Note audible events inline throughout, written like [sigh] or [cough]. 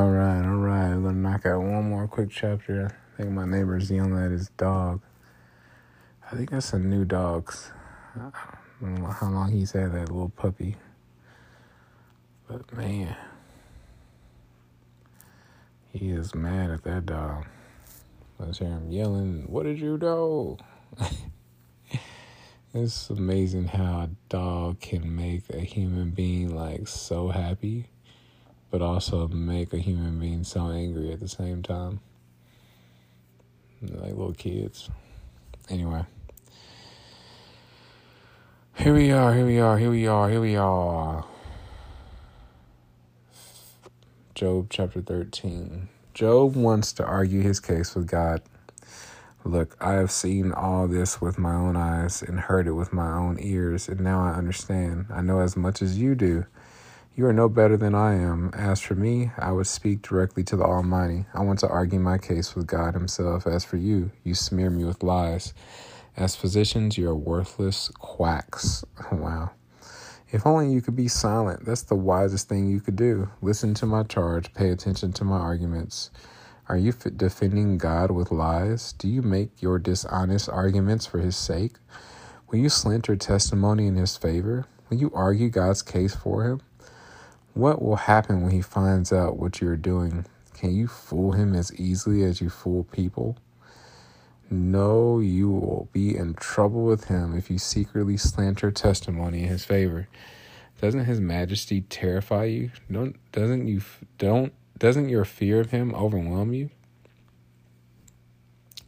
All right, all right. I'm gonna knock out one more quick chapter. I think my neighbor's yelling at his dog. I think that's a new dog. I don't know how long he's had that little puppy. But man, he is mad at that dog. Let's hear him yelling, What did you do? [laughs] it's amazing how a dog can make a human being like so happy but also make a human being so angry at the same time. Like little kids. Anyway. Here we are, here we are, here we are, here we are. Job chapter 13. Job wants to argue his case with God. Look, I have seen all this with my own eyes and heard it with my own ears, and now I understand. I know as much as you do. You are no better than I am. As for me, I would speak directly to the Almighty. I want to argue my case with God Himself. As for you, you smear me with lies. As physicians, you are worthless quacks. [laughs] Wow. If only you could be silent. That's the wisest thing you could do. Listen to my charge, pay attention to my arguments. Are you defending God with lies? Do you make your dishonest arguments for His sake? Will you slander testimony in His favor? Will you argue God's case for Him? What will happen when he finds out what you're doing? Can you fool him as easily as you fool people? No, you will be in trouble with him if you secretly slander testimony in his favor. Doesn't his majesty terrify you? Don't doesn't you don't doesn't your fear of him overwhelm you?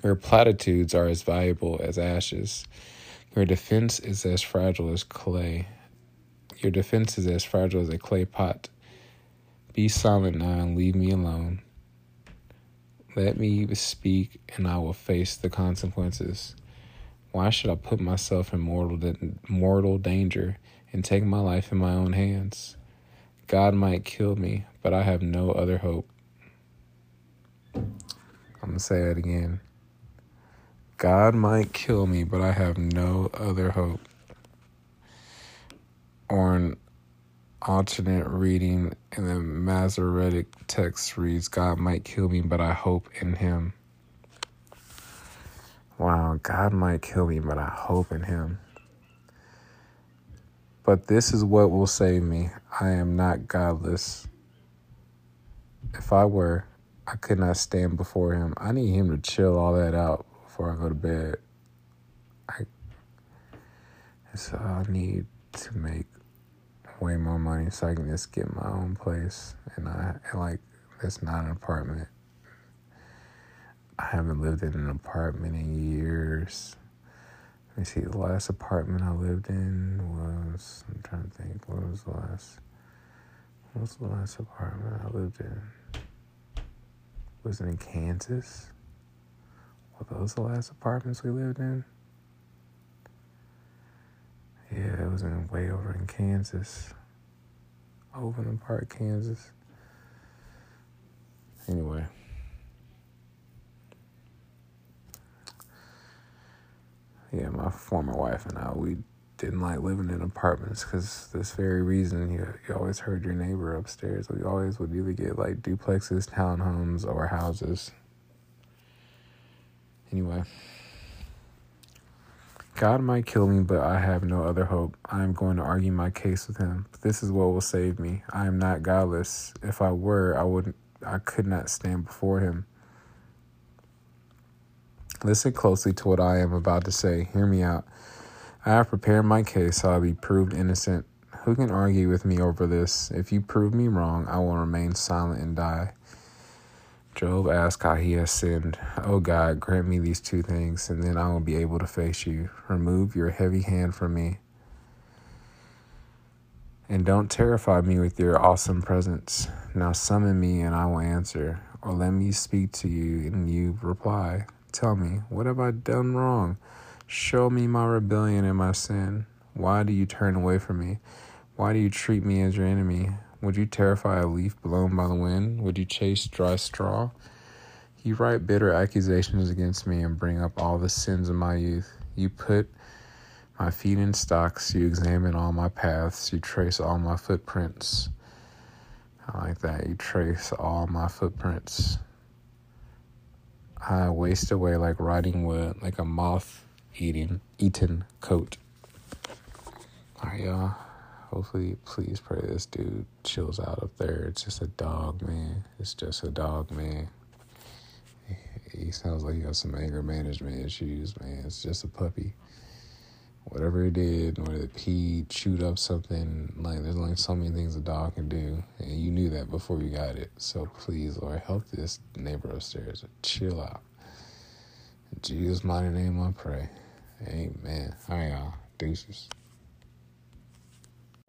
Your platitudes are as valuable as ashes. Your defense is as fragile as clay. Your defense is as fragile as a clay pot. Be silent now and leave me alone. Let me speak and I will face the consequences. Why should I put myself in mortal, mortal danger and take my life in my own hands? God might kill me, but I have no other hope. I'm going to say it again. God might kill me, but I have no other hope or an alternate reading in the Masoretic text reads, God might kill me, but I hope in him. Wow, God might kill me, but I hope in him. But this is what will save me. I am not godless. If I were, I could not stand before him. I need him to chill all that out before I go to bed. I so I need to make way more money so I can just get my own place. And I and like it's not an apartment. I haven't lived in an apartment in years. Let me see. The last apartment I lived in was. I'm trying to think. What was the last? What was the last apartment I lived in? Was it in Kansas? Were those the last apartments we lived in? Yeah, it was in way over in Kansas. Overland Park, Kansas. Anyway. Yeah, my former wife and I, we didn't like living in apartments because this very reason you, you always heard your neighbor upstairs. We always would either get like duplexes, townhomes, or houses. Anyway. God might kill me, but I have no other hope. I am going to argue my case with him. This is what will save me. I am not godless. If I were, I would I could not stand before him. Listen closely to what I am about to say. Hear me out. I have prepared my case so I'll be proved innocent. Who can argue with me over this? If you prove me wrong, I will remain silent and die. Job asked how he has sinned. Oh God, grant me these two things, and then I will be able to face you. Remove your heavy hand from me. And don't terrify me with your awesome presence. Now summon me, and I will answer. Or let me speak to you, and you reply. Tell me, what have I done wrong? Show me my rebellion and my sin. Why do you turn away from me? Why do you treat me as your enemy? Would you terrify a leaf blown by the wind? Would you chase dry straw? You write bitter accusations against me and bring up all the sins of my youth. You put my feet in stocks. You examine all my paths. You trace all my footprints. I like that. You trace all my footprints. I waste away like rotting wood, like a moth eating eaten coat. Alright, y'all. Hopefully, please pray this dude chills out up there. It's just a dog, man. It's just a dog, man. He sounds like he got some anger management issues, man. It's just a puppy. Whatever it did, whether it peed, chewed up something, like there's only so many things a dog can do. And you knew that before you got it. So please, Lord, help this neighbor upstairs. Chill out. In Jesus' mighty name I pray. Amen. All right, y'all. Deuces.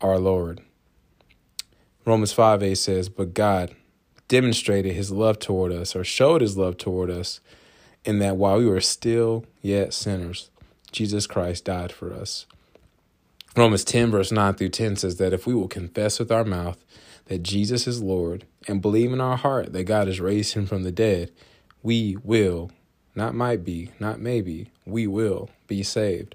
our Lord. Romans 5 8 says, But God demonstrated his love toward us, or showed his love toward us, in that while we were still yet sinners, Jesus Christ died for us. Romans 10, verse 9 through 10 says that if we will confess with our mouth that Jesus is Lord and believe in our heart that God has raised him from the dead, we will, not might be, not maybe, we will be saved.